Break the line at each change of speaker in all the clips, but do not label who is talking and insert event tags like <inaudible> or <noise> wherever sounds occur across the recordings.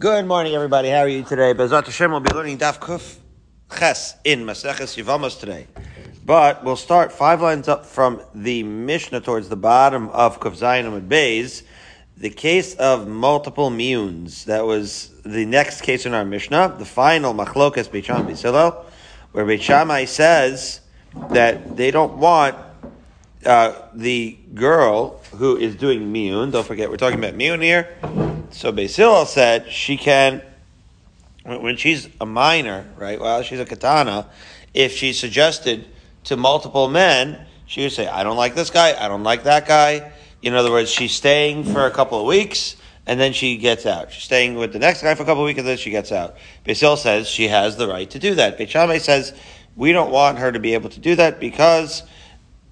Good morning, everybody. How are you today? Bezat Hashem will be learning Daf Kuf Ches in Maseches Yevamos today. But we'll start five lines up from the Mishnah towards the bottom of Kuf Zayin and Beis. The case of multiple miuns. That was the next case in our Mishnah, the final Machlokas Shammai Bisilo, where Bechamai says that they don't want uh, the girl who is doing miun. Don't forget, we're talking about miun here so Beis Hillel said she can, when she's a minor, right? Well, she's a katana. If she suggested to multiple men, she would say, "I don't like this guy. I don't like that guy." In other words, she's staying for a couple of weeks and then she gets out. She's staying with the next guy for a couple of weeks and then she gets out. Beis Hillel says she has the right to do that. Beit says we don't want her to be able to do that because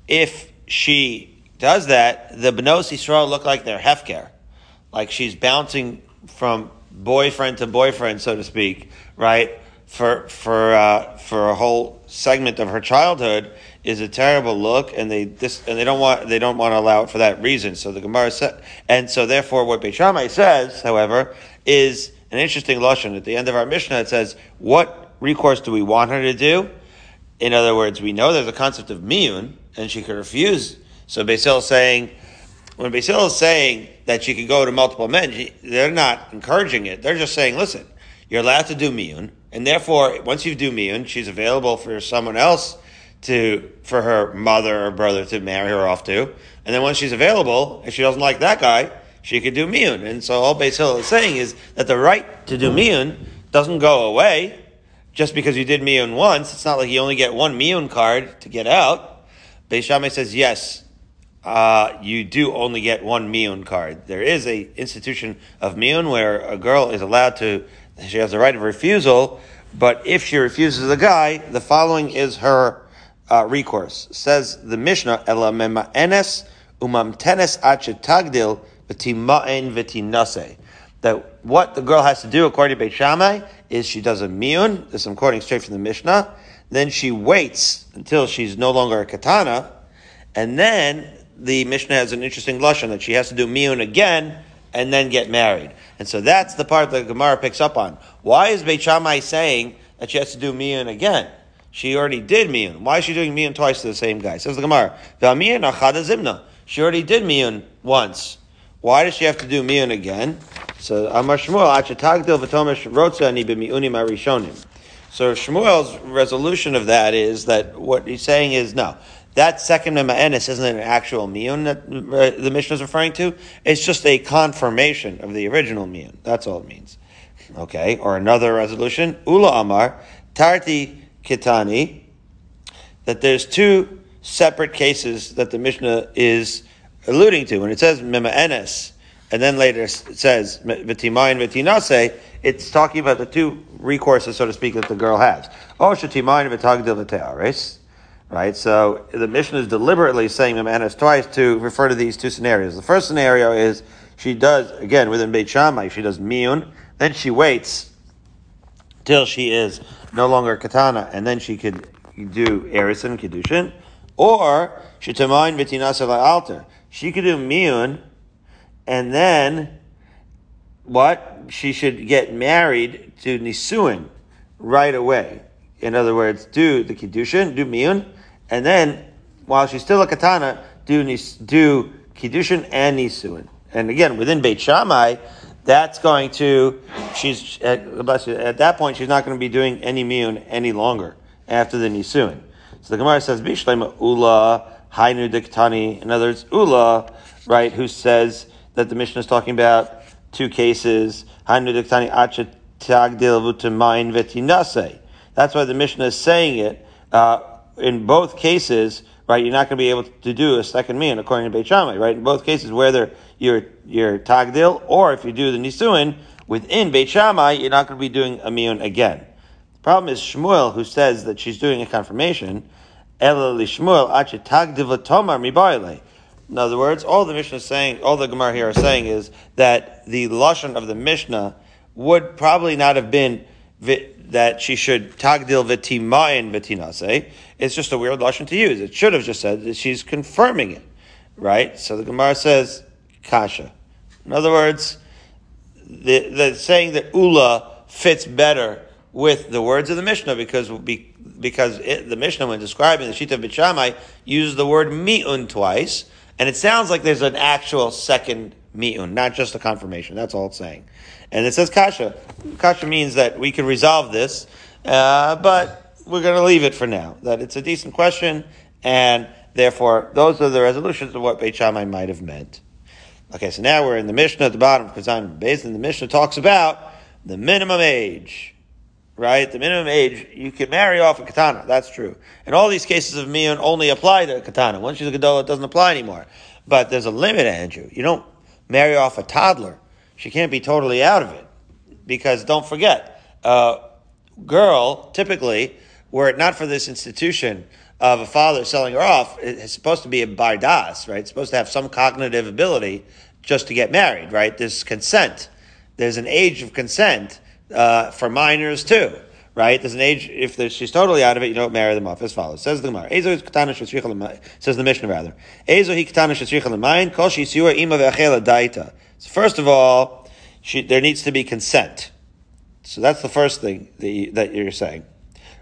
if she does that, the Benos Yisrael look like they're hefker like she's bouncing from boyfriend to boyfriend, so to speak, right? For for uh, for a whole segment of her childhood is a terrible look, and they this and they don't want they don't want to allow it for that reason. So the Gemara said, and so therefore, what Beit Shammai says, however, is an interesting lashon at the end of our Mishnah. It says, "What recourse do we want her to do?" In other words, we know there's a concept of miyun, and she could refuse. So is saying when Beis Hillel is saying that she can go to multiple men, they're not encouraging it. They're just saying, listen, you're allowed to do miyun, and therefore, once you do miyun, she's available for someone else to, for her mother or brother to marry her off to. And then once she's available, if she doesn't like that guy, she could do miyun. And so all Beis is saying is that the right to do miyun doesn't go away just because you did miyun once. It's not like you only get one miyun card to get out. Beis Shammai says, yes, uh, you do only get one miyun card. There is a institution of miyun where a girl is allowed to, she has the right of refusal, but if she refuses a guy, the following is her uh, recourse. Says the Mishnah, Ela mema enes umamtenes achetagdil v'tima'en v'tinase. That what the girl has to do, according to Beit Shammai, is she does a miyun, this I'm quoting straight from the Mishnah, then she waits until she's no longer a katana, and then the Mishnah has an interesting lashon that she has to do miyun again and then get married. And so that's the part that Gemara picks up on. Why is Beit Shammai saying that she has to do miyun again? She already did miyun. Why is she doing miyun twice to the same guy? Says the Gemara, zimna. She already did miyun once. Why does she have to do miyun again? So Amar Shmuel, achetagdil v'tomesh rotza ani b'miyunim arishonim. So Shmuel's resolution of that is that what he's saying is no. That second Ma'anis isn't an actual miyun that uh, the Mishnah is referring to. It's just a confirmation of the original miyun. That's all it means. Okay, or another resolution, Ula Amar, Tarti Kitani, that there's two separate cases that the Mishnah is alluding to. When it says Mima'enes, and then later it says V'timayin V'tinase, it's talking about the two recourses, so to speak, that the girl has. Oh, Shetimayin V'tagdil V'te'ares, Right? So the Mishnah is deliberately saying Memanis twice to refer to these two scenarios. The first scenario is she does, again, within Beit Shammai, she does miyun, then she waits till she is no longer katana, and then she could do eris and kedushin. Or, she shitamayin v'tinas altar. She could do miyun, and then, what? She should get married to nisuin right away. In other words, do the kedushin, do miyun, and then while she's still a katana, do do kiddushin and nisuin. And again, within Beit Shammai, that's going to she's at, bless you, at that point she's not going to be doing any miyun any longer after the nisuin. So the Gemara says bishlema ula hainu diktani. In other words, ula right who says that the Mishnah is talking about two cases hainu diktani achet tagdil vutamayin vetinase. That's why the Mishnah is saying it. Uh, in both cases, right, you're not going to be able to do a second mean according to Beit Shammai, right? In both cases, whether you're, you're tagdil or if you do the nisuin within Beit Shammai, you're not going to be doing a miyun again. The problem is Shmuel, who says that she's doing a confirmation. In other words, all the Mishnah is saying, all the Gemara here are saying is that the lashon of the Mishnah would probably not have been that she should tagdil v'timayin v'tinase. It's just a weird lashon to use. It should have just said that she's confirming it, right? So the Gemara says kasha. In other words, the, the saying that Ula fits better with the words of the Mishnah because because it, the Mishnah, when describing the Shita B'Shamai, uses the word mi'un twice, and it sounds like there's an actual second mi'un, not just a confirmation. That's all it's saying. And it says kasha. Kasha means that we can resolve this, uh, but we're going to leave it for now. That it's a decent question, and therefore those are the resolutions of what Beit Shammai might have meant. Okay, so now we're in the Mishnah at the bottom of Kazan Beis, and the Mishnah talks about the minimum age. Right? The minimum age, you can marry off a katana. That's true. And all these cases of miyun only apply to a katana. Once she's a gadola, it doesn't apply anymore. But there's a limit, Andrew. You don't marry off a toddler. She can't be totally out of it. Because don't forget, a girl, typically, were it not for this institution of a father selling her off, it's supposed to be a bardas, right? It's supposed to have some cognitive ability just to get married, right? There's consent there's an age of consent uh, for minors too, right? There's an age if she's totally out of it, you don't marry them off. As follows says the Gemara. Ezo katana says the Mishnah rather. Ezo hi katana shetzricha l'mayin kol shisiua ima ve'achela daita. So first of all, she, there needs to be consent. So that's the first thing that, you, that you're saying,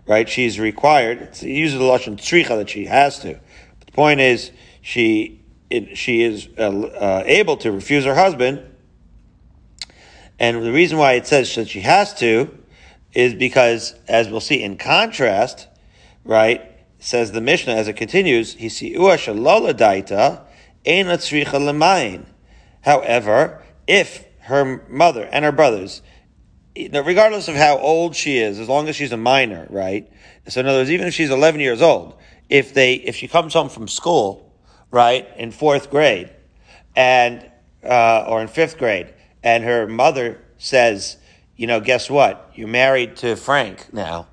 right? She's required. to use the lashon tzricha that she has to. But the point is, she it, she is uh, uh, able to refuse her husband and the reason why it says that she has to is because, as we'll see in contrast, right, says the Mishnah as it continues, daita However, if her mother and her brothers, regardless of how old she is, as long as she's a minor, right? So in other words, even if she's 11 years old, if they, if she comes home from school, right, in fourth grade, and, uh, or in fifth grade, and her mother says, you know, guess what? You're married to Frank now.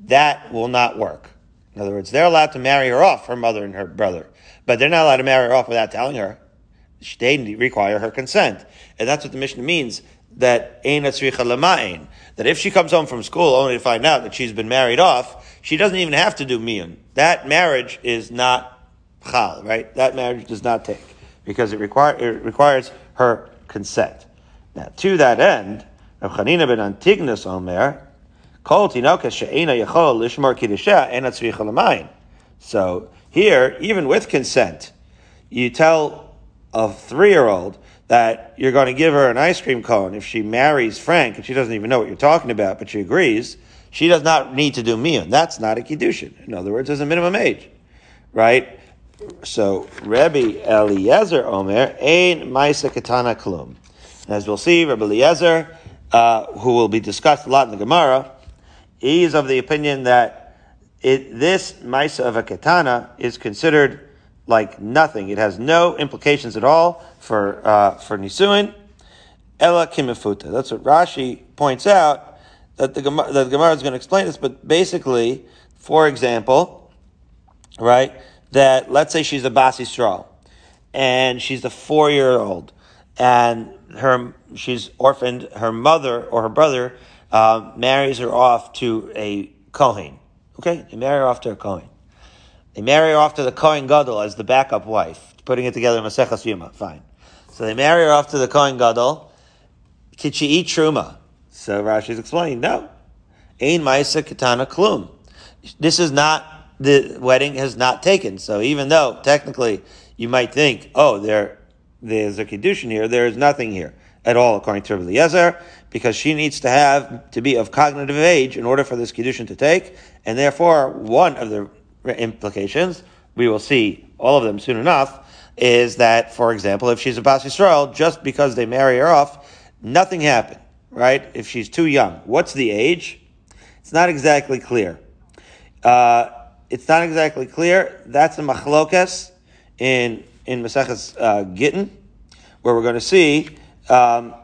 That will not work. In other words, they're allowed to marry her off, her mother and her brother, but they're not allowed to marry her off without telling her. They require her consent. And that's what the Mishnah means that that if she comes home from school only to find out that she's been married off, she doesn't even have to do miyun. That marriage is not chal, right? That marriage does not take because it, require, it requires her consent. Now, to that end, Rav Chanina ben Antignus Omer, Kol she'ena lishmar ena So here, even with consent, you tell a three-year-old that you're going to give her an ice cream cone if she marries Frank, and she doesn't even know what you're talking about, but she agrees. She does not need to do miyun. That's not a kiddushin. In other words, there's a minimum age, right? So Rabbi Eliezer Omer ein ma'isa katana klum. As we'll see, Rabbi Eliezer, uh, who will be discussed a lot in the Gemara, he is of the opinion that it, this Maisa of a katana is considered like nothing. It has no implications at all for, uh, for Nisuin. Ella Kimifuta. That's what Rashi points out, that the, Gemara, that the Gemara is going to explain this, but basically, for example, right, that let's say she's a Bas Yisrael, and she's a four-year-old, and her she's orphaned. Her mother or her brother uh, marries her off to a kohen. Okay, they marry her off to a kohen. They marry her off to the kohen gadol as the backup wife, putting it together in Maseches Yuma. Fine. So they marry her off to the kohen gadol. Could she eat truma? So Rashi's explaining, no. Ein ma'isa katana klum. This is not the wedding has not taken. So even though technically you might think, oh, they're there's a kiddushin here. There is nothing here at all, according to Rabbi Eliezer, because she needs to have to be of cognitive age in order for this kiddushin to take, and therefore one of the implications we will see all of them soon enough is that, for example, if she's a Bas Yisrael, just because they marry her off, nothing happened, right? If she's too young, what's the age? It's not exactly clear. Uh, it's not exactly clear. That's a machlokas in in Maseches uh, Gittin, where we're going to see um,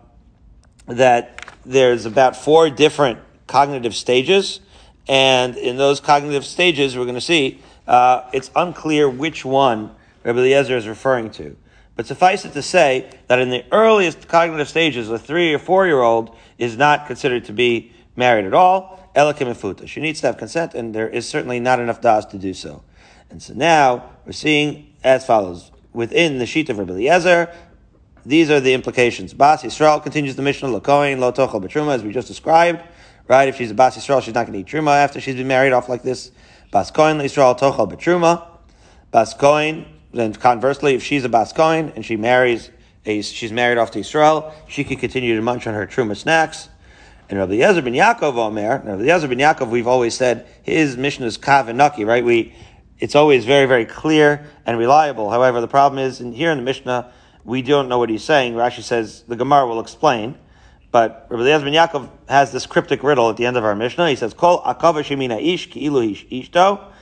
that there's about four different cognitive stages, and in those cognitive stages, we're going to see uh, it's unclear which one Rabbi Eliezer is referring to. But suffice it to say that in the earliest cognitive stages, a three or four year old is not considered to be married at all. Elakim and. She needs to have consent, and there is certainly not enough das to do so. And so now we're seeing as follows within the sheet of Rabbi Eliezer, These are the implications. Bas Yisrael continues the Mishnah, Lakoin, Lo Tochel Betruma, as we just described. Right? If she's a Bas Yisrael, she's not going to eat Truma after she's been married off like this. Bas Koin, Yisrael, Tochel Betruma. Bas Koin, then conversely, if she's a Bas Koin and she marries a, she's married off to Israel, she can continue to munch on her Truma snacks. And Rabbi Yezer ben Yaakov Omer, Rabbi Yezer ben Yaakov, we've always said his mission is kav and naki, right? We, it's always very, very clear and reliable. However, the problem is, in, here in the Mishnah, we don't know what he's saying. Rashi says the Gemara will explain. But Rabbi Eliezer ben Yaakov has this cryptic riddle at the end of our Mishnah. He says, "Kol akava shemina ish ki'ilu ishto."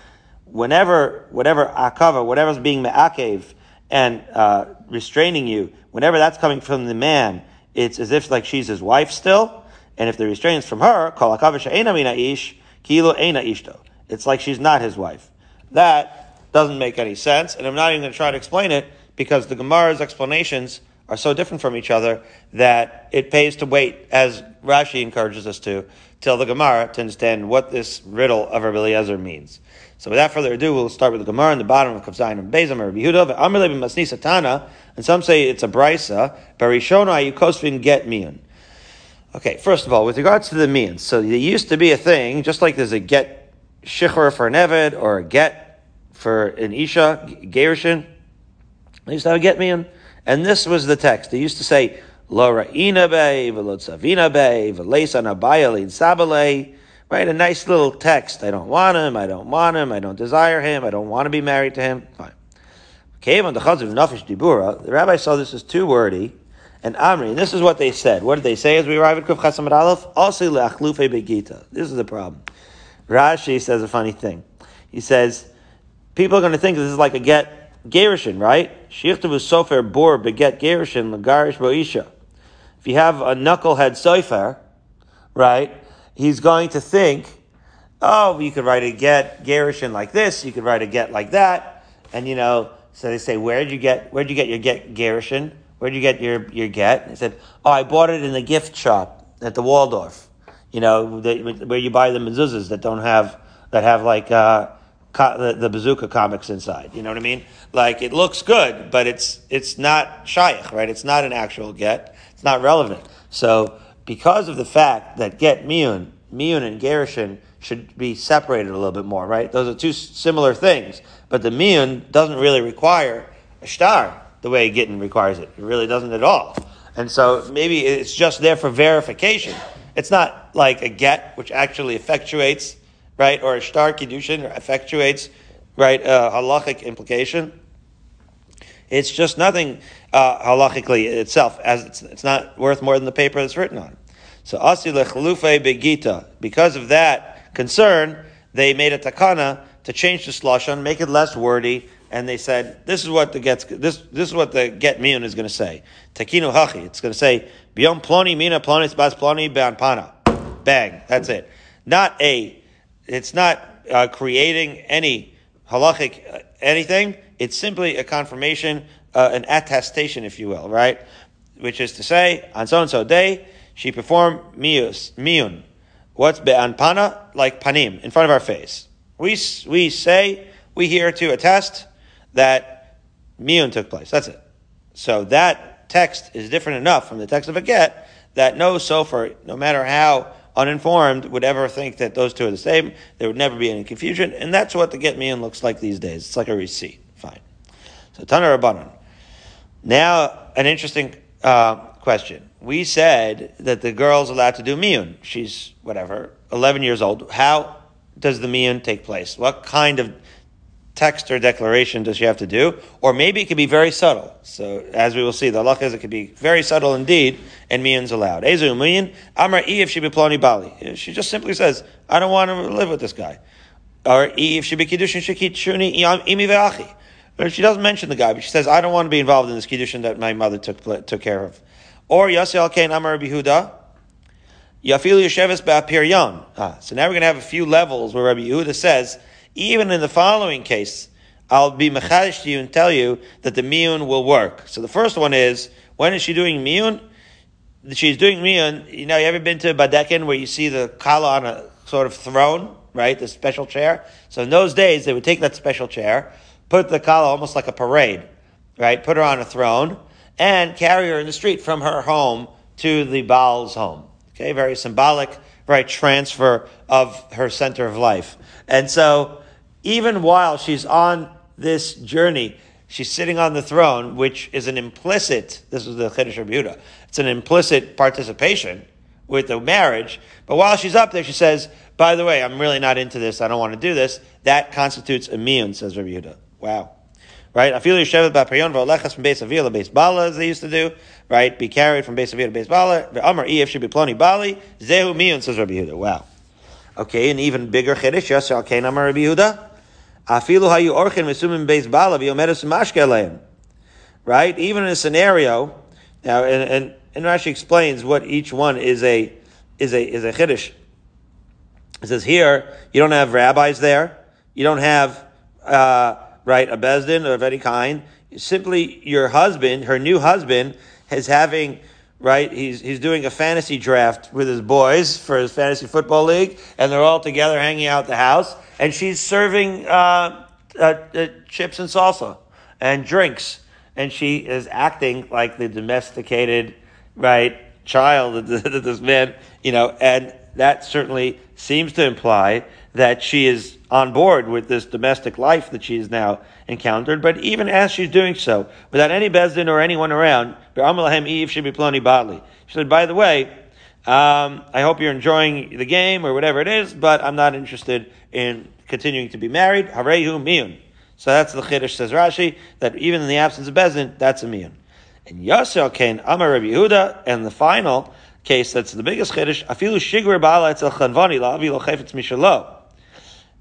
Whenever, whatever akava, whatever's being me'akev and uh, restraining you, whenever that's coming from the man, it's as if like she's his wife still. And if the restraint's from her, kol akava she'ena mina ish ki'ilu ena ishto. It's like she's not his wife. That doesn't make any sense, and I'm not even going to try to explain it because the Gemara's explanations are so different from each other that it pays to wait, as Rashi encourages us to, till the Gemara to understand what this riddle of Rabbi Eliezer means. So without further ado, we'll start with the Gemara in the bottom of Kuf Zayin and Bezam or Yehuda. Amrle b'masni satana, and some say it's a brisa. Barishona ayukosvin get mian. Okay, first of all, with regards to the mian, so there used to be a thing, just like there's a get shichur for an eved or a get for an isha, gerushin. They used to have a get mian. And this was the text. They used to say, Lo ra'ina be, v'lo tzavina be, v'leisa nabaya lein sabale. Right? A nice little text. I don't want him, I don't want him, I don't desire him, I don't want to be married to him. Fine. Came on the chaz of Nafish Dibura, the rabbi saw this as too wordy, and Amri, and this is what they said. What did they say as we arrive at Kuf Chasamad Aleph? Asi le'achlufe begita. This is the problem. Rashi says a funny thing. He says, people are going to think this is like a get Gerishin, right? Shichtavu sofer bor beget Gerishin lagarish boisha. If you have a knucklehead sofer, right, he's going to think, oh, you could write a get Gerishin like this, you could write a get like that, and you know, so they say, where'd you get, where'd you get your get Gerishin? Where'd you get your, your get? He said, oh, I bought it in the gift shop at the Waldorf. You know, the, where you buy the mezuzahs that don't have, that have like, uh, the, the bazooka comics inside. You know what I mean? Like it looks good, but it's it's not shaykh, right? It's not an actual get. It's not relevant. So because of the fact that get miyun, miyun and gerushin should be separated a little bit more, right? Those are two similar things, but the miyun doesn't really require a star the way gittin requires it. It really doesn't at all. And so maybe it's just there for verification. It's not like a get which actually effectuates right, or a star kiddushin effectuates, right, a halachic implication. It's just nothing uh, halachically itself, as it's, it's, not worth more than the paper that's written on. So asi lechalufe begita. Because of that concern, they made a takana to change the slashon, make it less wordy, and they said, "This is what the gets this this is what the get miun is going to say. Takino hachi. It's going to say biyom ploni mina ploni bas ploni pana. Bang. That's it. Not a it's not uh, creating any halachic uh, anything. It's simply a confirmation, uh, an attestation, if you will, right? Which is to say, on so and so day, she performed mius, miun. What's be'anpana? Like panim, in front of our face. We, we say, we here to attest that miun took place. That's it. So that text is different enough from the text of a get that no sofer, no matter how uninformed would ever think that those two are the same. There would never be any confusion, and that's what the get me in looks like these days. It's like a receipt. Fine. So Tana Rabbanon. Now, an interesting uh, question. We said that the girl's allowed to do miyun. She's whatever, eleven years old. How does the miyun take place? What kind of text or declaration does she have to do? Or maybe it could be very subtle. So, as we will see, the Allah is it could be very subtle indeed, and miyun's allowed. Ezu miyun, amar if she be ploni bali. She just simply says, I don't want to live with this guy. Or if she be kiddushin shekit shuni imi ve'achi. She doesn't mention the guy, but she says, I don't want to be involved in this kiddushin that my mother took, took care of. Or yasi al kain amar bihuda. Yafilu yesheves ba'apir. Ah, so now we're going to have a few levels where Rabbi Yehuda says, even in the following case, I'll be mechadish to you and tell you that the miyun will work. So the first one is, when is she doing miyun? She's doing miyun, you know, you ever been to Badekin where you see the kala on a sort of throne, right? The special chair. So in those days, they would take that special chair, put the kala almost like a parade, right? Put her on a throne, and carry her in the street from her home to the Baal's home. Okay, very symbolic, very transfer of her center of life. And so, even while she's on this journey, she's sitting on the throne, which is an implicit, this is the Chiddush of Yehuda, it's an implicit participation with the marriage. But while she's up there, she says, by the way, I'm really not into this. I don't want to do this. That constitutes a miyun, says Rabbi Yehuda. Wow. Right? I feel you shevet ba'perion v'olechas from base avia base bala, as they used to do. Right? Be carried from base avia to base bala. Amar if should be ploni bali. Zehu miyun, says Rabbi Yehuda. Wow. Okay, an even bigger chiddush. Okay, Amar Rabbi Yehuda. Right? Even in a scenario, now, and, and, and Rashi explains what each one is a, is a, is a chiddush. It says here, you don't have rabbis there. You don't have, uh, right, a bezdin of any kind. Simply your husband, her new husband, is having, right, he's, he's doing a fantasy draft with his boys for his fantasy football league, and they're all together hanging out the house, and she's serving, uh, uh, uh chips and salsa and drinks. And she is acting like the domesticated, right, child that <laughs> this man, you know, and that certainly seems to imply that she is on board with this domestic life that she has now encountered. But even as she's doing so, without any Bezdin or anyone around, Eve should be ploni badly. She said, by the way, um, I hope you're enjoying the game or whatever it is, but I'm not interested in continuing to be married. Harehu miyun. So that's the chiddush, says Rashi, that even in the absence of Bezdin, that's a miyun. And Yasel Kain Amar Rabbi Yehuda, and the final, case that's the biggest chiddush. Afilu shigre ba'ala etzel chanvani la'avi lo chayfetz mishalo.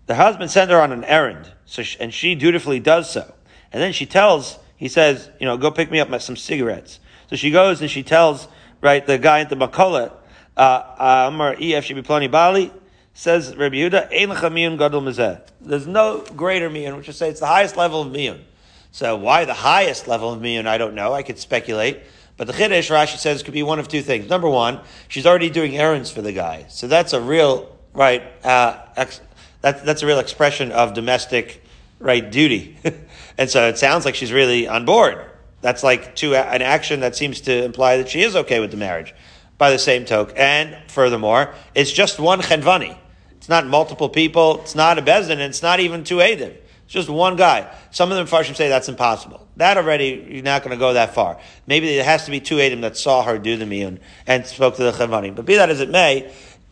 The husband sent her on an errand, so she, and she dutifully does so. And then she tells, he says, you know, go pick me up some cigarettes. So she goes and she tells, right, the guy at the makola, uh, Amar ef she be plani bali, says Rabbi Yehuda, ein gadol mizeh. There's no greater miyun, which is say it's the highest level of miyun. So why the highest level of miyun, I don't know. I could speculate. But the Chiddush, Rashi says, could be one of two things. Number one, she's already doing errands for the guy. So that's a real, right, uh, ex- that, that's a real expression of domestic, right, duty. <laughs> and so it sounds like she's really on board. That's like to an action that seems to imply that she is okay with the marriage by the same token. And furthermore, it's just one chenvani. It's not multiple people. It's not a bezin. And it's not even two edim. It's just one guy. Some of them Farshim say that's impossible. That already, you're not going to go that far. Maybe it has to be two Adam that saw her do the miyun and spoke to the Chavani. But be that as it may,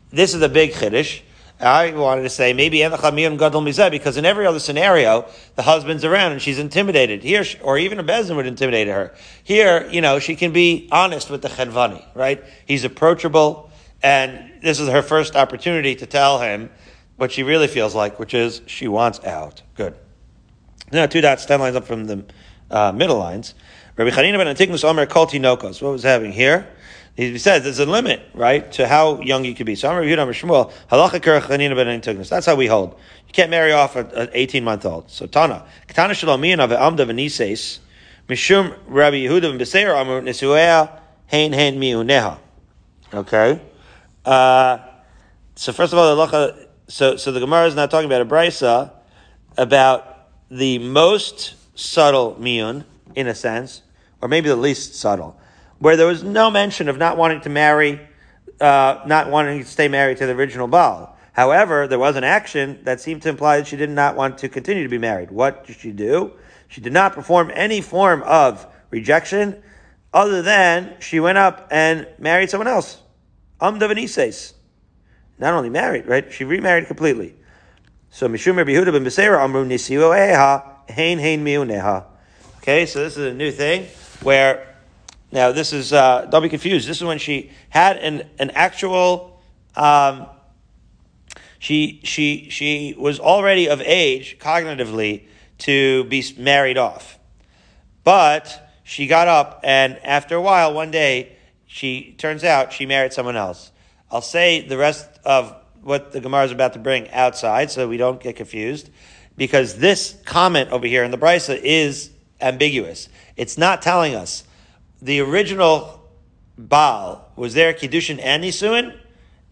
this is a big Chiddush. I wanted to say maybe because in every other scenario the husband's around and she's intimidated here, or even a bezin would intimidate her. Here, you know, she can be honest with the chedvani, right? He's approachable, and this is her first opportunity to tell him what she really feels like, which is she wants out. Good. Now, two dots, ten lines up from the uh, middle lines. Rabbi Chanina ben Antignus Omer Kol Tinokos. What was happening here? He says there's a limit, right, to how young you could be. So I'm reviewing Amr Shmuel, Halacha. That's how we hold. You can't marry off an 18 month old. So Tana. Ketana Shalomian of Amda Venises, Mishum Rabbi Yehuda ben Beseir Amr Nisuea Hein Hein Miuneha. Okay. Uh, so first of all, the halacha, so, so the Gemara is not talking about a brisa, about the most subtle miyun, in a sense, or maybe the least subtle, where there was no mention of not wanting to marry, uh, not wanting to stay married to the original Baal. However, there was an action that seemed to imply that she did not want to continue to be married. What did she do? She did not perform any form of rejection other than she went up and married someone else. Amda Not only married, right? She remarried completely. So Mishum Rabbi Yehuda ben Beseira Amru Nisiueha Hein Hein Miuneha. Okay, so this is a new thing where now this is uh, don't be confused. This is when she had an an actual. Um, she she she was already of age cognitively to be married off, but she got up and after a while, one day, she turns out she married someone else. I'll say the rest of what the Gemara is about to bring outside, so we don't get confused, because this comment over here in the Brisa is ambiguous. It's not telling us the original Baal was there Kiddushin and Nisuin.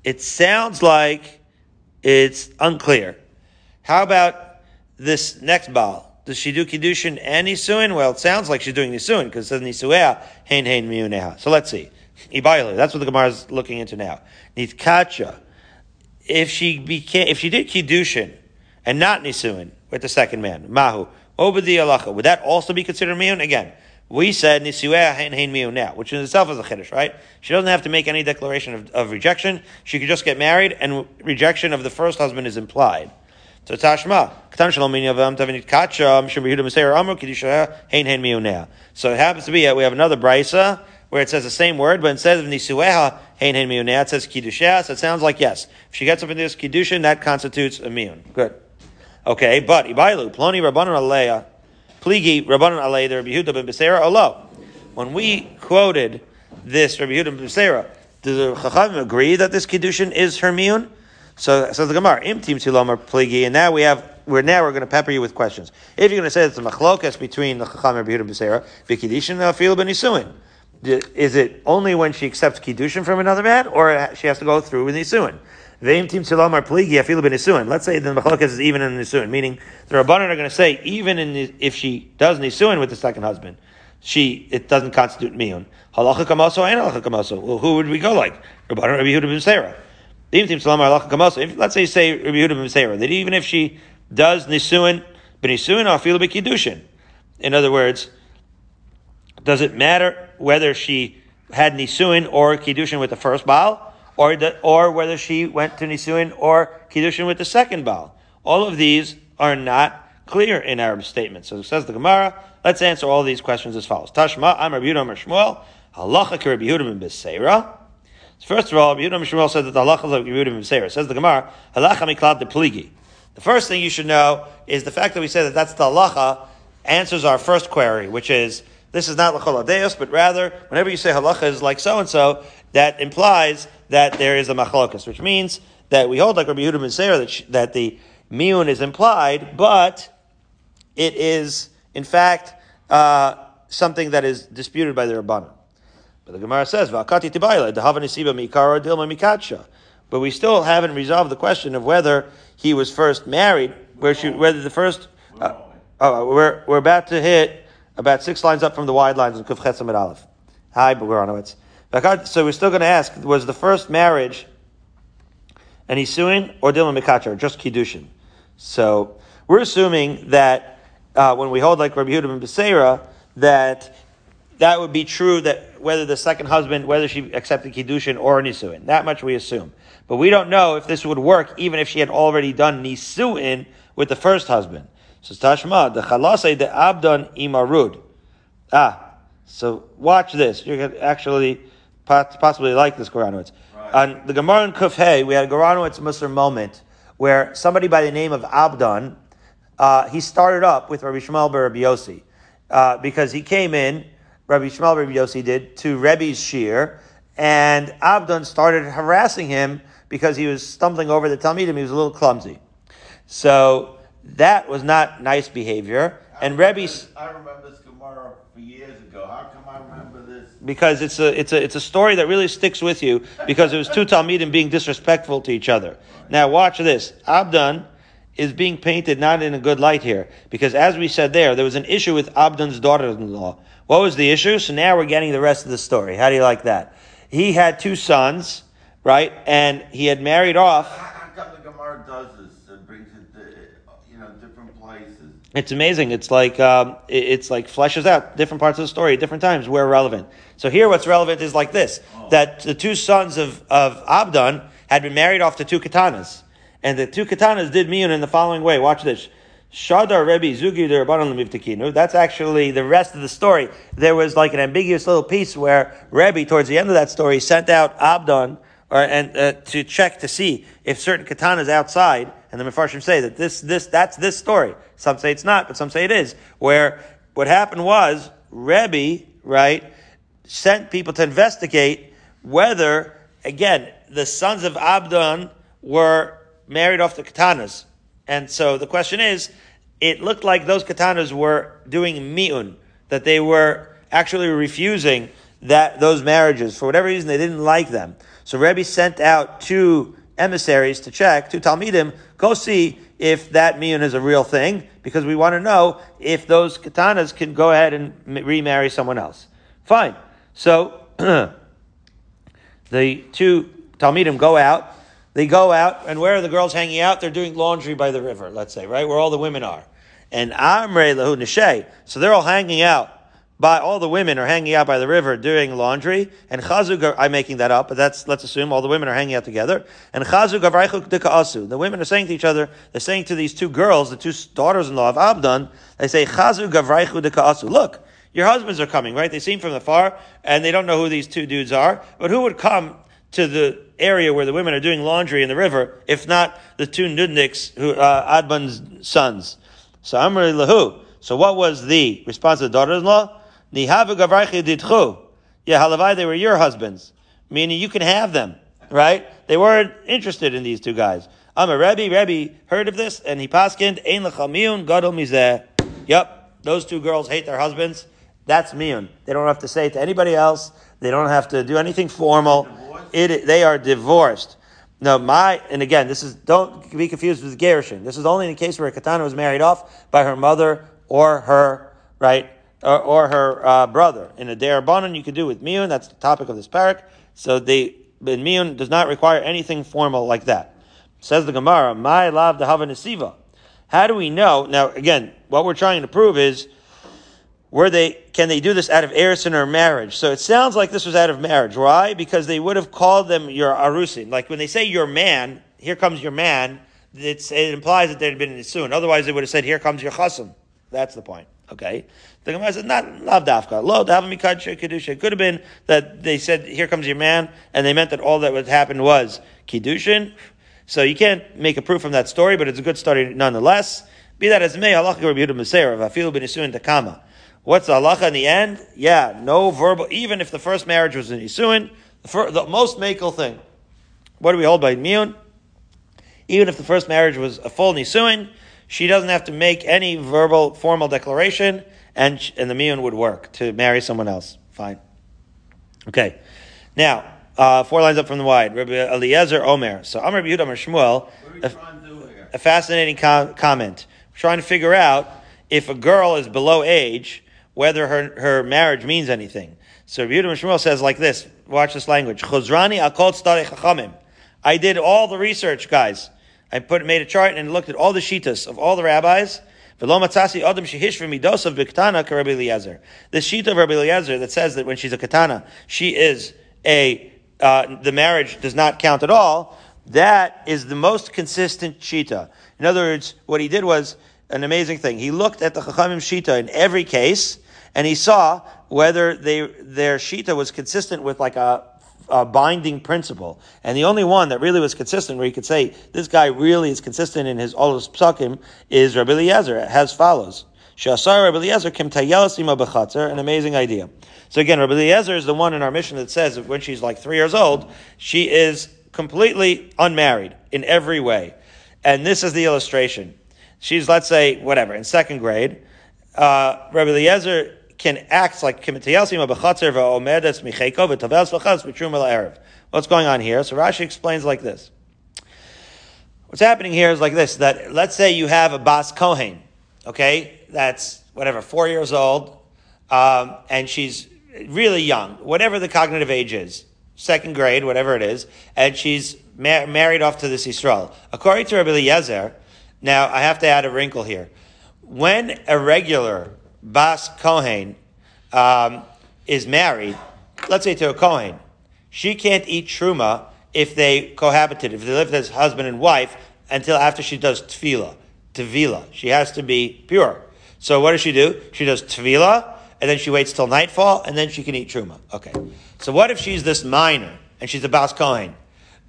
It sounds like it's unclear. How about this next Baal? Does she do kiddushin and nisuin? Well, it sounds like she's doing nisuin because it says nisuea hein hein miuneha. So let's see. Ibaylu. That's what the Gemara is looking into now. Nitkacha. If she became, if she did kiddushin and not nisuin with the second man, mahu obadi alacha, would that also be considered miun? Again, we said nisuea hein hein which in itself is a chiddush, right? She doesn't have to make any declaration of, of rejection. She could just get married, and rejection of the first husband is implied. So Tashma, Katan Shalom Yavam Tavinit Amru Hein Hein. So it happens to be uh, we have another brisa where it says the same word, but instead of Nisueha Hein Hein Miunea, it says Kiddusha. So it sounds like yes. If she gets up into this Kiddushin, that constitutes a miun. Good. Okay, but Ibailu Ploni Rabbanon Aleya Pligi Rabbanon Alei the Rabbi Yehuda ben Beseira Olo. When we quoted this Rabbi Yehuda ben Beseira, do the Chachamim agree that this Kiddushin is her miun? So says the Gemara, im tim silomar pligi, and now we have we're now we're going to pepper you with questions. If you're going to say it's a machlokas between the Chacham and Rabbi Beseira, v'kiddushin afil benisuin, is it only when she accepts kiddushin from another man, or she has to go through with nisuin? Benisuin. Let's say the machlokas is even in nisuin, meaning the rabbanon are going to say even in if she does nisuin with the second husband, she it doesn't constitute miun. Halacha kamaso and halacha kamaso. Well, who would we go like? Rabbanon Rabbi Yehuda ben. If, let's say you say Rabbi Yehuda ben that even if she does nisuin, b'nisuin afil b'kiddushin. In other words, does it matter whether she had nisuin or kiddushin with the first baal, or the, or whether she went to nisuin or kiddushin with the second baal? All of these are not clear in Arab statements. So it says the Gemara. Let's answer all these questions as follows. Tashma, I'm Rabbi Yehuda Shmuel. Halacha Rabbi Yehuda ben Beseira. First of all, Yehuda Mishmuel said that the halacha of Yehuda Mishmuel says the Gemara halacha miklad de pligi. The first thing you should know is the fact that we say that that's the halacha answers our first query, which is this is not lachol but rather whenever you say halacha is like so and so, that implies that there is a machlokas, which means that we hold like Rabbi Yehuda Mishmuel that that the miun is implied, but it is in fact uh, something that is disputed by the rabbanon. But the Gemara says, "Va'akati tibayla dehavanisiba mikara dilma mikatsha." But we still haven't resolved the question of whether he was first married, where she, whether the first. Uh, oh, we're we're about to hit about six lines up from the wide lines in Kuf Chetzam Aleph. Hi, Baranowitz. So we're still going to ask: Was the first marriage an isuin or dilma mikatsha, or just kiddushin? So we're assuming that uh, when we hold like Rabbi Yehuda ben Beseira, that that would be true that whether the second husband, whether she accepted kiddushin or nisuin. That much we assume. But we don't know if this would work even if she had already done nisuin with the first husband. So Tashma, the chalasei the abdon imarud. Ah, so watch this. You're actually possibly like this Goranowitz. Right. On the Gemara in Kuf we had a Goranowitz Musar moment where somebody by the name of Abdon, uh, he started up with Rabbi Shmuel Bar Rabbi Yossi, uh, because he came in Rabbi Shmuel Rabbi Yossi did, to Rebbe's shir, and Abdon started harassing him because he was stumbling over the Talmidim. He was a little clumsy. So that was not nice behavior.
I
and Rebbe.
I remember this Gemara for years ago. How come I remember this?
Because it's a, it's a, it's a story that really sticks with you because it was two Talmidim being disrespectful to each other. Now watch this. Abdon is being painted not in a good light here because as we said there, there was an issue with Abdon's daughter-in-law what was the issue? So now we're getting the rest of the story. How do you like that? He had two sons, right? And he had married off.
How come the Gemara does this and brings it to, you know, different places?
It's amazing. It's like, um, it's like fleshes out different parts of the story at different times where relevant. So here what's relevant is like this, oh. that the two sons of, of Abdon had been married off to two katanas. And the two katanas did miyun in the following way. Watch this. Shadar Rebbe Zugi Lemivtakinu. That's actually the rest of the story. There was like an ambiguous little piece where Rebbe, towards the end of that story, sent out Abdon or, and uh, to check to see if certain katanas outside, and the Mefarshim say that this, this, that's this story. Some say it's not, but some say it is. Where what happened was Rebbe, right, sent people to investigate whether, again, the sons of Abdon were married off to katanas. And so the question is, it looked like those katanas were doing mi'un, that they were actually refusing that those marriages. For whatever reason, they didn't like them. So Rebbe sent out two emissaries to check, two Talmidim, go see if that miyun is a real thing, because we want to know if those katanas can go ahead and remarry someone else. Fine. So <clears throat> the two Talmidim go out. They go out, and where are the girls hanging out? They're doing laundry by the river, let's say, right? Where all the women are. And Amre Lahu Nishay. So they're all hanging out by all the women are hanging out by the river doing laundry, and Chazug, I'm making that up, but that's, let's assume all the women are hanging out together, and Chazug Avraichuk Dika'asu. The women are saying to each other, they're saying to these two girls, the two daughters-in-law of Abdon, they say, Chazug Avraichuk Dika'asu. Look, your husbands are coming, right? They seem from afar, and they don't know who these two dudes are, but who would come to the area where the women are doing laundry in the river, if not the two nudniks, who, uh, Abdon's sons? So Amr Lahu. So what was the response of the daughters-in-law? Didchu. Yeah, halavai, they were your husbands. Meaning you can have them, right? They weren't interested in these two guys. I'm a Rebbe. Rebbe heard of this, and he paskind, ein lechamiyun gadol mizeh. Yep, those two girls hate their husbands. That's miyun. They don't have to say it to anybody else. They don't have to do anything formal. It, they are divorced. No, my, and again, this is, don't be confused with Gershon. This is only in a case where a katana was married off by her mother or her, right, or, or her uh, brother. In a Derabanan, you could do with Miyun, that's the topic of this parak. So the in Miyun does not require anything formal like that. Says the Gemara, My love the Havanasiva. How do we know? Now, again, what we're trying to prove is, were they, can they do this out of erison or marriage? So it sounds like this was out of marriage. Why? Because they would have called them your arusin. Like when they say your man, here comes your man, it implies that there had been an isun. Otherwise, they would have said, here comes your chasam. That's the point. Okay. The Gemara says, not lav dafka. Lo davamikad kedusha. It could have been that they said, here comes your man, and they meant that all that would happen was kiddushin. So you can't make a proof from that story, but it's a good story nonetheless. Be that as may, halacha Rabbi Yehuda Meseir of Afilu ben Isuin Takama. What's the halacha in the end? Yeah, no verbal, even if the first marriage was an Isuin, the, fir- the most makel thing. What do we hold by Miyun? Even if the first marriage was a full Nisuin, she doesn't have to make any verbal, formal declaration, and, and the miyun would work to marry someone else. Fine. Okay. Now, uh, four lines up from the wide. Rabbi Eliezer Omer. So Amr Yehuda Amr Shmuel. A, a, fascinating com- comment. We're trying to figure out if a girl is below age, whether her, her marriage means anything. So Rabbi Yehuda Shmuel says like this. Watch this language. Chozrani akol chachamim. I did all the research, guys. I put made a chart and looked at all the shitas of all the rabbis. The shita of Rabbi Eliezer that says that when she's a katana, she is a uh, the marriage does not count at all. That is the most consistent shita. In other words, what he did was an amazing thing. He looked at the chachamim shita in every case, and he saw whether they, their shita was consistent with like a uh, binding principle. And the only one that really was consistent, where you could say this guy really is consistent in his his psakim, is Rabbi Eliezer. Has follows. Rabbi kim bechatzer, an amazing idea. So again, Rabbi Eliezer is the one in our mission that says that when she's like three years old, she is completely unmarried in every way. And this is the illustration. She's, let's say, whatever, in second grade. Uh, Rabbi Eliezer can act like What's going on here? So Rashi explains like this. What's happening here is like this, that let's say you have a Bas Kohen, okay, that's whatever, four years old, um, and she's really young, whatever the cognitive age is, second grade, whatever it is, and she's ma- married off to this Yisrael. According to Rabbi Eliezer, now I have to add a wrinkle here. When a regular Bas Kohen um, is married, let's say to a Kohen, she can't eat truma if they cohabited, if they lived as husband and wife until after she does tefillah, tevila. She has to be pure. So what does she do? She does tevila, and then she waits till nightfall, and then she can eat truma. Okay. So what if she's this minor, and she's a Bas Kohen,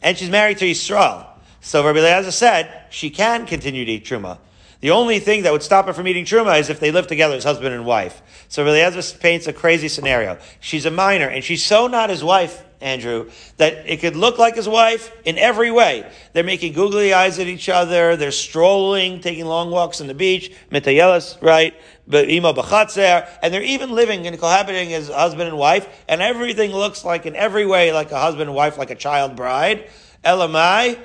and she's married to Yisrael? So Rabbi Eliezer said she can continue to eat truma. The only thing that would stop her from eating truma is if they live together as husband and wife. So Eliezer paints a crazy scenario. She's a minor, and she's so not his wife, Andrew, that it could look like his wife in every way. They're making googly eyes at each other. They're strolling, taking long walks on the beach. Mitayelas, right? Ima b'chatzer, and they're even living and cohabiting as husband and wife, and everything looks like in every way like a husband and wife, like a child bride. Elamai,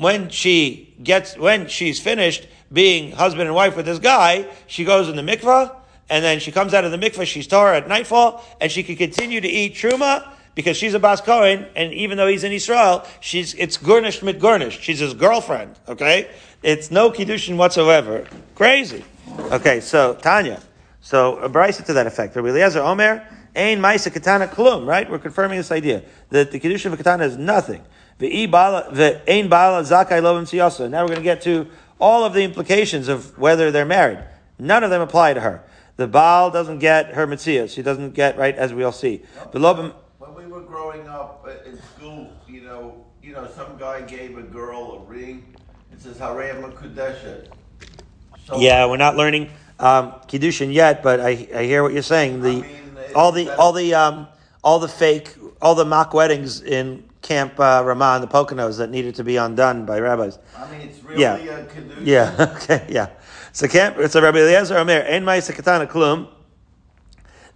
when she gets, when she's finished being husband and wife with this guy, she goes in the mikvah, and then she comes out of the mikvah, she's Torah at nightfall, and she can continue to eat truma because she's a Bas Cohen, and even though he's in Israel, she's, it's gurnished mit gurnished. She's his girlfriend, okay? It's no kiddushin whatsoever. Crazy. Okay, so, Tanya. So, a brisa to that effect. Rabbi Eliezer Omer, Ein Maisa Katana Klum, right? We're confirming this idea that the Kiddushin of Katana is nothing. Ein Bala Zakai Lovim Siyasa. Now we're going to get to all of the implications of whether they're married. None of them apply to her. The Baal doesn't get her Mitzvah. She doesn't get, right, as we all see.
When we were growing up uh, in school, you know, you know, some guy gave a girl a ring. It says Harem Kudeshet.
So, yeah, we're not learning um, kiddushin yet, but I, I hear what you're saying. The I mean, all the all the um, all the fake all the mock weddings in Camp uh, Ramah the Poconos that needed to be undone by rabbis.
I mean, it's really yeah.
Yeah. <laughs> Okay. Yeah. So camp. It's a Rabbi Eliezer Omer. Ein ma'isa katana klum.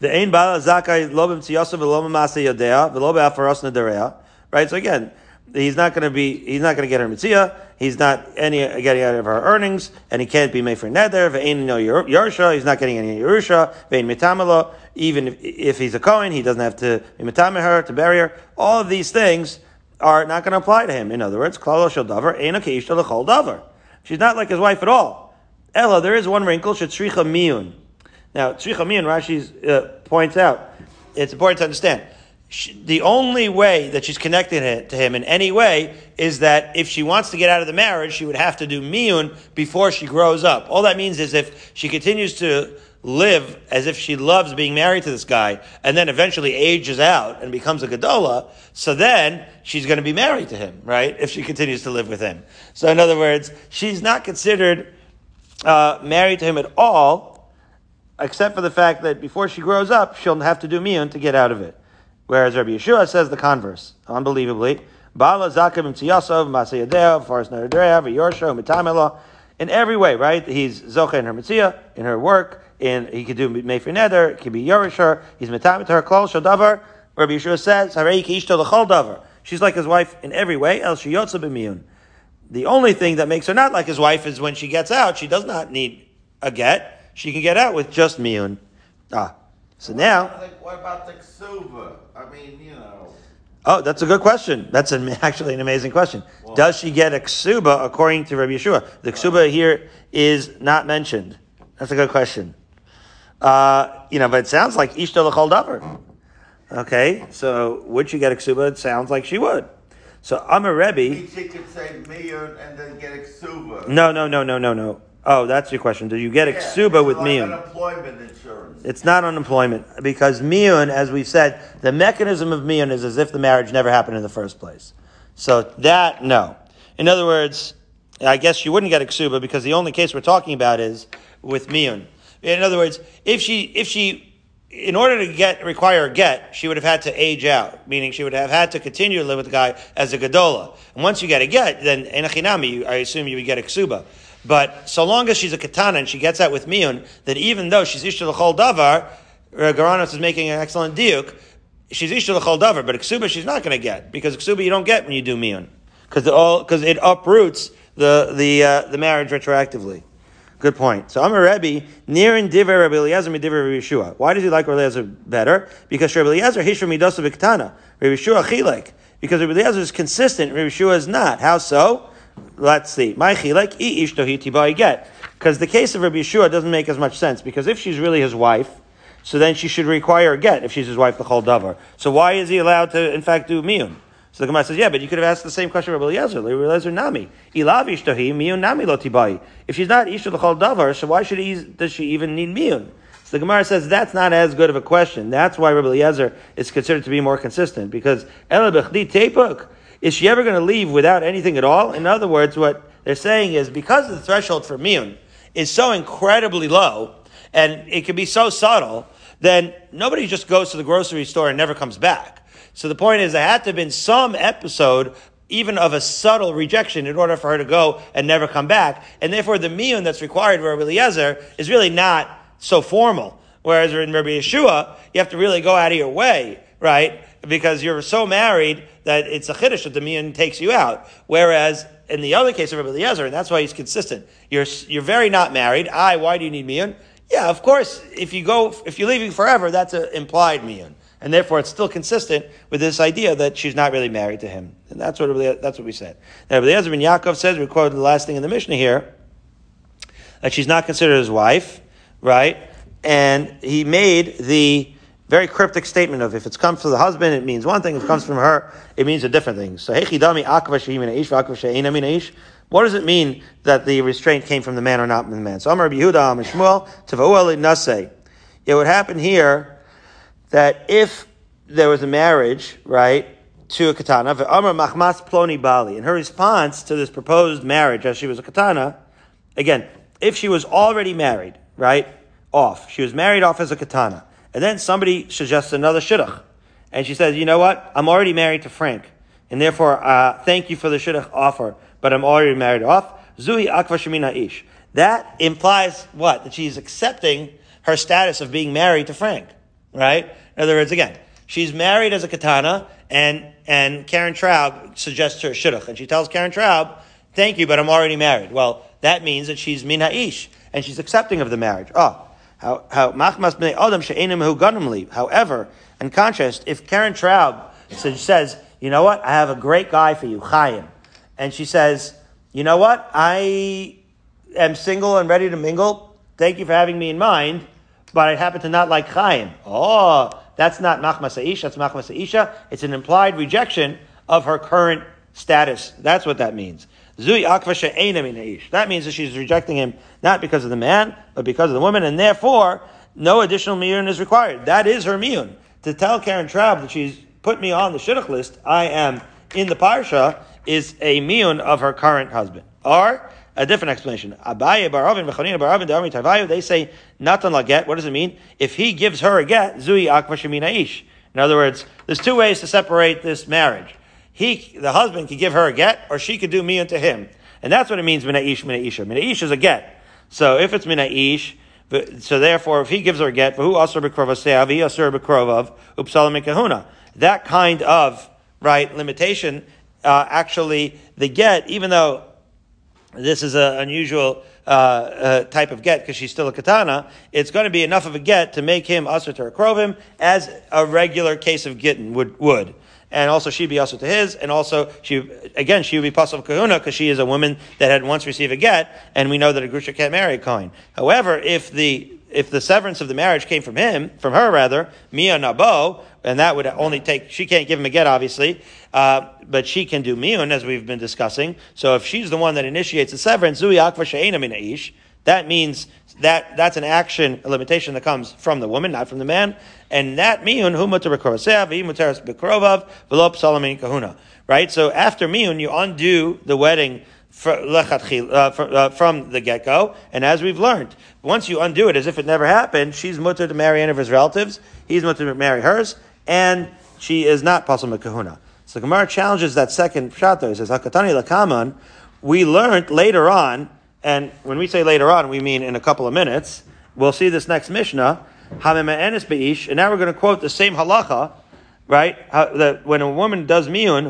The ein bala zakai lo b'mtziyasu v'lo b'masa yodea v'lo b'afaros naderea. Right. So again, he's not going to be. He's not going to get her mitzvah. He's not any getting out of her earnings, and he can't be made for neder. Ve'ein no yersha. He's not getting any yerusha. Ve'ein mitamelo. Even if, if, he's a kohen, he doesn't have to be her to bury her. All of these things are not going to apply to him. In other words, klalo shel davar lechol davar. She's not like his wife at all. Ella, there is one wrinkle. Shetzricha miyun. Now, tzricha miyun, Rashi uh, points out. It's important to understand she, the only way that she's connected to him in any way is that if she wants to get out of the marriage, she would have to do miyun before she grows up. All that means is if she continues to live as if she loves being married to this guy, and then eventually ages out and becomes a gadola, so then she's going to be married to him, right? If she continues to live with him. So in other words, she's not considered uh, married to him at all, except for the fact that before she grows up, she'll have to do miyun to get out of it. Whereas Rabbi Yeshua says the converse, unbelievably. Zakim. In every way, right? He's zocha in her mitzvah, in her work, in, he could do mefer neder, it could be yorisher, he's mitamet her klal shodavar. Rabbi Yeshua says. She's like his wife in every way, el shiyotza b'miyun. The only thing that makes her not like his wife is when she gets out, she does not need a get. She can get out with just miyun. Ah. So now.
What about the ksuba? I mean, you know.
Oh, that's a good question. That's an, <laughs> actually an amazing question. Well, Does she get a ksuba according to Rabbi Yeshua? The ksuba here is not mentioned. That's a good question. Uh, you know, but it sounds like ishta l'chol davar. Okay, so would she get a ksuba? It sounds like she would. So I'm a Rebbe.
She could say and then get a ksuba.
No, no, no, no, no, no. Oh, that's your question. Do you get a ksuba with like miyun? It's not unemployment because miyun, as we said, the mechanism of miyun is as if the marriage never happened in the first place. So that no. In other words, I guess you wouldn't get a ksuba because the only case we're talking about is with miyun. In other words, if she if she in order to get require a get, she would have had to age out, meaning she would have had to continue to live with the guy as a gadola. And once you get a get, then enachinami, I assume you would get a ksuba. But so long as she's a katana and she gets out with miyun, that even though she's ishta l'chol davar, uh, Garanos is making an excellent diuk, she's ishta l'chol davar, but ksuba she's not going to get, because ksuba you don't get when you do miyun. Because because it uproots the, the, uh, the marriage retroactively. Good point. So I'm a Rebbe, near in Diver Rabbi Eliezer Midiver Rabbi Yeshua. Why does he like Rabbi Eliezer better? Because Rabbi Eliezer Hishra Midosa B'Ktana. Rabbi Yeshua Chilek. Because Rabbi Eliezer is consistent, Rabbi Yeshua is not. How so? Let's see. My chilek i ishtohi get. Because the case of Rabbi Yeshua doesn't make as much sense. Because if she's really his wife, so then she should require a get if she's his wife, the whole davar. So why is he allowed to, in fact, do miyun? So the Gemara says, yeah, but you could have asked the same question Rabbi Eliezer. Rabbi Eliezer nami. Ilav ishtohi miyun nami lo tibai. If she's not ishto l'chol davar, so why should he, does she even need miyun? So the Gemara says that's not as good of a question. That's why Rabbi Eliezer is considered to be more consistent. Because ela bechdi tepuk. Is she ever going to leave without anything at all? In other words, what they're saying is because the threshold for miyun is so incredibly low and it can be so subtle, then nobody just goes to the grocery store and never comes back. So the point is there had to have been some episode even of a subtle rejection in order for her to go and never come back. And therefore the miyun that's required for Rabbi Eliezer is really not so formal. Whereas in Rabbi Yeshua, you have to really go out of your way, right? Because you're so married that it's a chiddush that the miyun takes you out. Whereas in the other case of Rabbi Eliezer, and that's why he's consistent. You're, you're very not married. I, why do you need miyun? Yeah, of course, if you go, if you're leaving forever, that's an implied miyun. And therefore, it's still consistent with this idea that she's not really married to him. And that's what, that's what we said. Now, Rabbi Eliezer ben Yaakov says, we quoted the last thing in the Mishnah here, that she's not considered his wife, right? And he made the very cryptic statement of if it comes from the husband, it means one thing. If it comes from her, it means a different thing. So, what does it mean that the restraint came from the man or not from the man? So, Amar Yehuda, Amar Shmuel, Tava'uel Nase. It would happen here that if there was a marriage, right, to a katana, Amar Machmas Ploni Bali, in her response to this proposed marriage, as she was a katana, again, if she was already married, right, off, she was married off as a katana, and then somebody suggests another shidduch. And she says, you know what? I'm already married to Frank. And therefore, uh, thank you for the shidduch offer, but I'm already married off. Zui akva shemina ish. That implies what? That she's accepting her status of being married to Frank. Right? In other words, again, she's married as a katana, and, and Karen Traub suggests her shidduch. And she tells Karen Traub, thank you, but I'm already married. Well, that means that she's mina ish, and she's accepting of the marriage. Oh, how, how, However, in contrast, if Karen Traub says, you know what, I have a great guy for you, Chaim, and she says, you know what, I am single and ready to mingle, thank you for having me in mind, but I happen to not like Chaim. Oh, that's not Machmas Isha, that's Machmas Isha. It's an implied rejection of her current status. That's what that means. Zui akva That means that she's rejecting him not because of the man, but because of the woman, and therefore no additional miyun is required. That is her miyun. To tell Karen Traub that she's put me on the shidduch list, I am in the parsha, is a miyun of her current husband. Or a different explanation. Abaye baravin v'chanina baravin da'armi tavayu. They say natan la get. What does it mean? If he gives her a get, zui akva shemina ish. In other words, there's two ways to separate this marriage. He, the husband, could give her a get, or she could do me into him. And that's what it means, minaish, minaisha. Minaish is a get. So if it's minaish, so therefore, if he gives her a get, who asur bekrova se'avi, asur bekrovav, upsalam kahuna. That kind of, right, limitation, uh, actually, the get, even though this is an unusual uh, uh, type of get because she's still a katana, it's going to be enough of a get to make him asur to as a regular case of gittin would. would and also she'd be also to his, and also she again she would be pasul kahuna because she is a woman that had once received a get, and we know that a grusha can't marry a kohen. However, if the if the severance of the marriage came from him, from her rather, Mia Nabo, and that would only take, she can't give him a get, obviously, uh, but she can do Miyun, as we've been discussing. So if she's the one that initiates the severance, Zui Akva She'ena that means that that's an action, a limitation that comes from the woman, not from the man. And that miyun humut bekrovav v'lo psalamin kahuna. Right. So after miyun, you undo the wedding uh, uh, from the get go. And as we've learned, once you undo it as if it never happened, she's mutter to marry any of his relatives. He's mutter to marry hers, and she is not pasul kahuna. So Gemara challenges that second shot though. He says, Hakatani lakaman. We learned later on and when we say later on, we mean in a couple of minutes. We'll see this next Mishnah. And now we're going to quote the same halacha, right? How, that when a woman does miyun,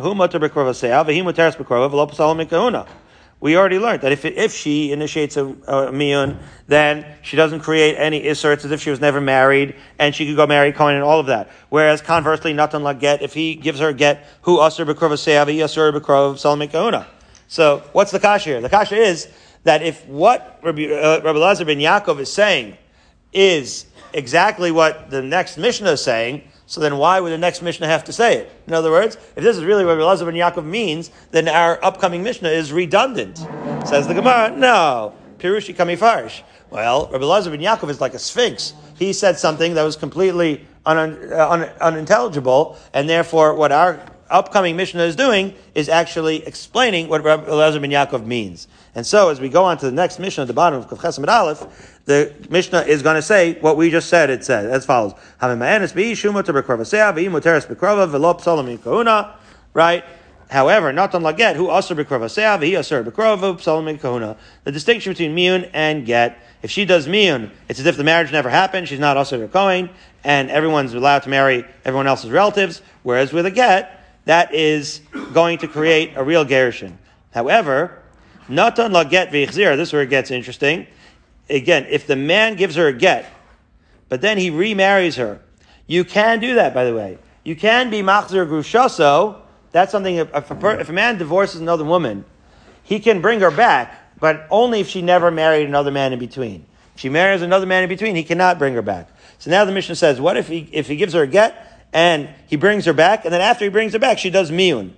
we already learned that if, if she initiates a, a miyun, then she doesn't create any isser. It's as if she was never married, and she could go marry Cohen and all of that. Whereas conversely, nothing like get, if he gives her a get, who asr bekrova se'av, asr bekrov salam kahuna. So what's the kasha here? The kasha is that if what Rabbi, uh, Rabbi Lazar ben Yaakov is saying is exactly what the next Mishnah is saying, so then why would the next Mishnah have to say it? In other words, if this is really what Rabbi Lazar ben Yaakov means, then our upcoming Mishnah is redundant. Says the Gemara, no. Pirushi kamifarish. Well, Rabbi Lazar ben Yaakov is like a sphinx. He said something that was completely un- un- unintelligible, and therefore what our upcoming Mishnah is doing is actually explaining what Rabbi Elazar ben Yaakov means. And so, as we go on to the next Mishnah at the bottom of Kaf Aleph, the Mishnah is going to say what we just said. It says as follows: Right. However, not on laget, who asur b'krovaseah, he asur b'krova, psalim kahuna. The distinction between miyun and get, if she does miyun, it's as if the marriage never happened, she's not asur kohen, and everyone's allowed to marry everyone else's relatives, whereas with a get, that is going to create a real gerushin. However, natan la get. This is where it gets interesting. Again, if the man gives her a get, but then he remarries her, you can do that. By the way, you can be machzir grushaso. That's something. If a, if a man divorces another woman, he can bring her back, but only if she never married another man in between. If she marries another man in between, he cannot bring her back. So now the mission says, what if he if he gives her a get and he brings her back, and then after he brings her back, she does miyun,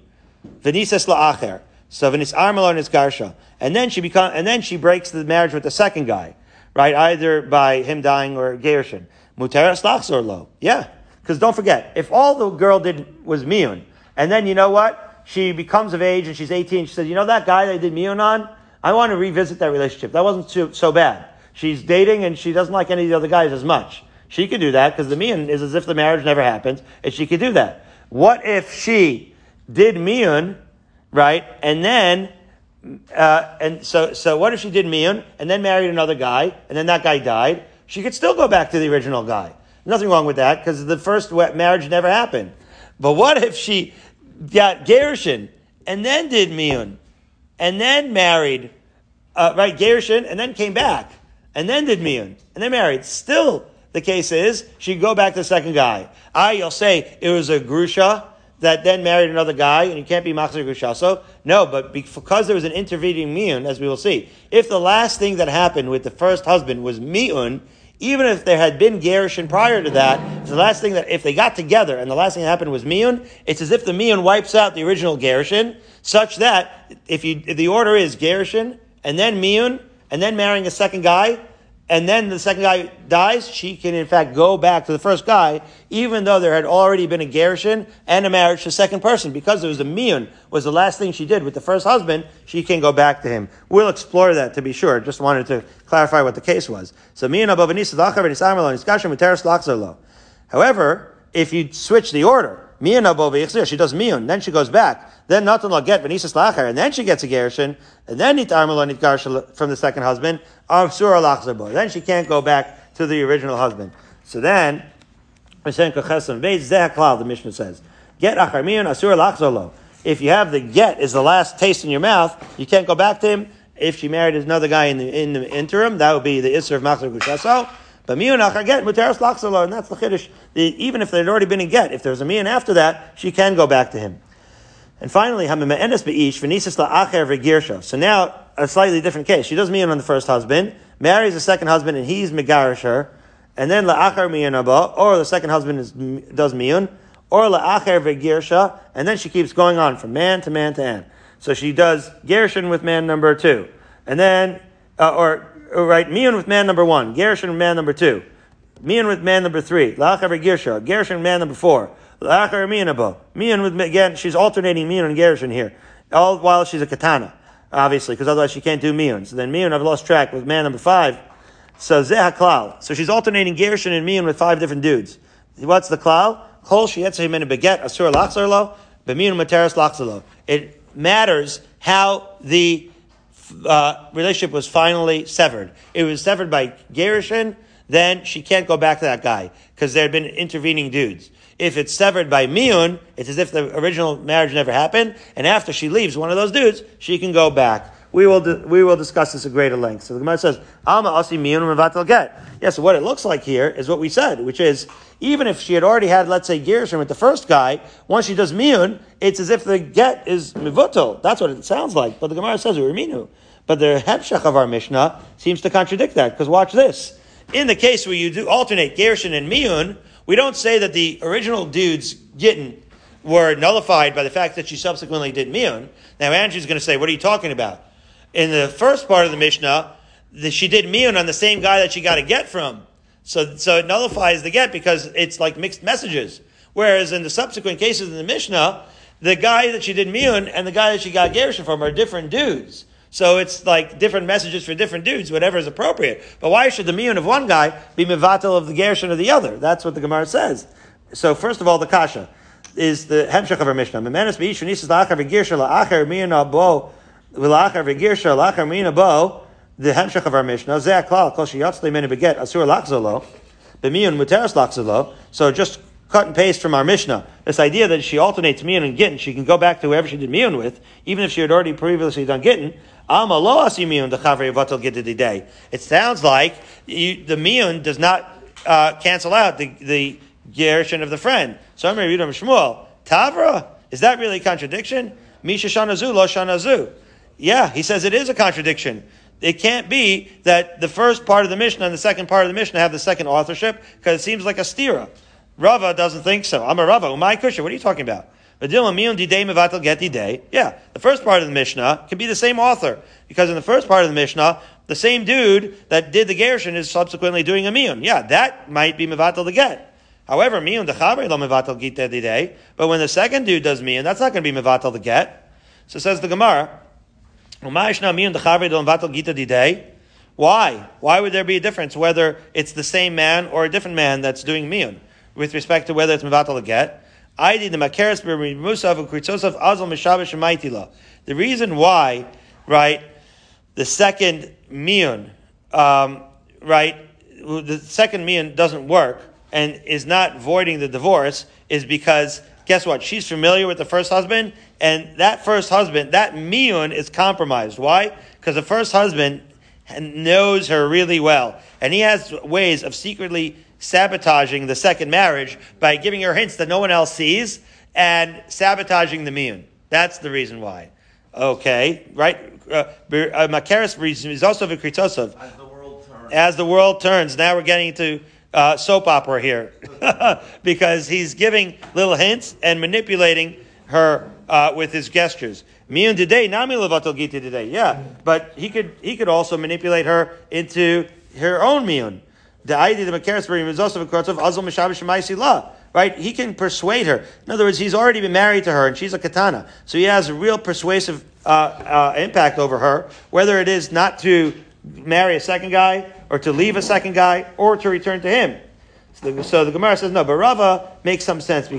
v'nisas la'acher. So v'nis armelo and garsha, and then she become and then she breaks the marriage with the second guy, right? Either by him dying or gershon. Muteras lachzor lo. Yeah, because don't forget, if all the girl did was miyun, and then you know what? She becomes of age and she's 18. She says, you know that guy that I did miyun on? I want to revisit that relationship. That wasn't too, so bad. She's dating and she doesn't like any of the other guys as much. She could do that because the miyun is as if the marriage never happened, and she could do that. What if she did miyun, right, and then, uh, and so, so what if she did miyun and then married another guy, and then that guy died? She could still go back to the original guy. Nothing wrong with that because the first marriage never happened. But what if she got Gershon and then did miyun and then married, uh, right, Gershon and then came back and then did miyun and then married? Still, the case is she'd go back to the second guy. I, you'll say it was a grusha that then married another guy, and you can't be machzir grushaso. No, but because there was an intervening miyun, as we will see, if the last thing that happened with the first husband was miyun, even if there had been gerushin prior to that, the last thing that if they got together and the last thing that happened was miyun, it's as if the miyun wipes out the original gerushin, such that if you if the order is gerushin and then miyun and then marrying a second guy, and then the second guy dies, she can in fact go back to the first guy, even though there had already been a gerushin and a marriage to the second person. Because it was a miyun, was the last thing she did with the first husband, she can go back to him. We'll explore that to be sure. Just wanted to clarify what the case was. So miyun However, if you switch the order, Miyun she does miyun, then she goes back. Then nothing will get Venisas Lacher, and then she gets a gershon, and then Nit Armelo Nit Garsha from the second husband, of Surah Lachzabo. Then she can't go back to the original husband. So then, the Mishnah says, Get Achar Miyun. If you have the get is the last taste in your mouth, you can't go back to him. If she married another guy in the, in the interim, that would be the Isser of Machzor Gushaso. But miyun get muteras laksalo, and that's the chiddush. Even if they'd already been in get, if there's a miyun after that, she can go back to him. And finally, hamimeenes beish v'nisis la'acher v'girsha. So now a slightly different case. She does miyun on the first husband, marries the second husband, and he's megarish her, and then la'acher miyun abba, or the second husband is, does miyun, or la'acher v'girsha, and then she keeps going on from man to man to man. So she does gershon with man number two, and then, uh, or Oh, right, Miyun with man number one, Gershon with man number two, Miyun with man number three, Lachar Gersha, Gershon man number four, Lachar Miyunabo, Miyun with, again, she's alternating Miyun and Gershon here, all while she's a katana, obviously, because otherwise she can't do Miyun. So then Miyun, I've lost track with man number five. So Zeh Klal. So she's alternating Gershon and Miyun with five different dudes. What's the Klal? Kol Shietze in a Beget, Asur Lachzarlo, Bemiyun Materas Lachzarlo. It matters how the uh, relationship was finally severed. It was severed by Gershon, then she can't go back to that guy because there had been intervening dudes. If it's severed by Miyun, it's as if the original marriage never happened, and after she leaves one of those dudes, she can go back. We will, we will discuss this at greater length. So the Gemara says, Alma asi Miyun Mevatel get. Yes, so what it looks like here is what we said, which is, even if she had already had, let's say, Gershon with the first guy, once she does Miyun, it's as if the get is Mivutel. That's what it sounds like. But the Gemara says, Uriminu. But the Hepshach of our Mishnah seems to contradict that, because watch this. In the case where you do alternate Gershon and Miyun, we don't say that the original dudes Gittin were nullified by the fact that she subsequently did Miyun. Now Andrew's going to say, what are you talking about? In the first part of the Mishnah, the, she did Miyun on the same guy that she got a get from. So, so it nullifies the get because it's like mixed messages. Whereas in the subsequent cases in the Mishnah, the guy that she did Miyun and the guy that she got Gershon from are different dudes. So it's like different messages for different dudes, whatever is appropriate. But why should the miyun of one guy be mevatel of the gershon of the other? That's what the Gemara says. So first of all, the kasha is the hemshach of our Mishnah. Miyun miyun the hemshach of our Mishnah. Zeh klal kol sheyatz le'menu beget asur lachzolo b'miyun lachzolo. So just cut and paste from our Mishnah. This idea that she alternates Miyun and Gittin, she can go back to whoever she did Miyun with, even if she had already previously done Gittin. It sounds like you, the Miyun does not uh, cancel out the, the Gershon of the friend. So I'm going to read Shmuel. Tavra? Is that really a contradiction? Misha shanazu, lo shanazu. Yeah, he says it is a contradiction. It can't be that the first part of the Mishnah and the second part of the Mishnah have the second authorship because it seems like a stira. Rava doesn't think so. I'm a Rava. Umay kusha. What are you talking about? Yeah, the first part of the Mishnah can be the same author because in the first part of the Mishnah, the same dude that did the Gershon is subsequently doing a miyun. Yeah, that might be mevatel the get. However, miyun dechaber lo mevatel gita day. But when the second dude does miyun, that's not going to be mevatel the get. So says the Gemara. Why? Why would there be a difference whether it's the same man or a different man that's doing miyun with respect to whether it's mevatel the get? The reason why, right, the second miyun, um, right, the second miyun doesn't work and is not voiding the divorce is because guess what? She's familiar with the first husband, and that first husband, that miyun is compromised. Why? Because the first husband knows her really well, and he has ways of secretly sabotaging the second marriage by giving her hints that no one else sees and sabotaging the miyun. That's the reason why. Okay, right? Uh, uh, Makaris is also vikritosov.
As the world turns.
As the world turns. Now we're getting into uh, soap opera here <laughs> because he's giving little hints and manipulating her uh, with his gestures. Miyun today, nami levatel gita today. Yeah, but he could he could also manipulate her into her own miyun. The idea the makaris is also a of azul mishavish Right? He can persuade her. In other words, he's already been married to her and she's a katana. So he has a real persuasive uh, uh, impact over her, whether it is not to marry a second guy or to leave a second guy, or to return to him. So the, so the Gemara says, no, but Rava makes some sense. The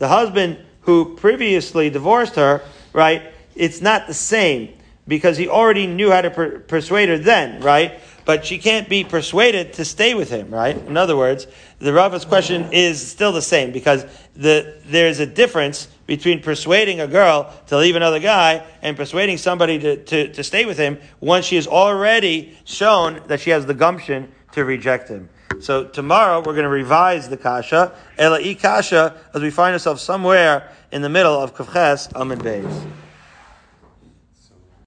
husband who previously divorced her, right, it's not the same because he already knew how to per- persuade her then, right? But she can't be persuaded to stay with him, right? In other words, the Rava's question is still the same because the, there's a difference between persuading a girl to leave another guy and persuading somebody to, to, to stay with him once she has already shown that she has the gumption to reject him. So tomorrow we're going to revise the kasha, ela kasha, as we find ourselves somewhere in the middle of Kuf Ches amud beis.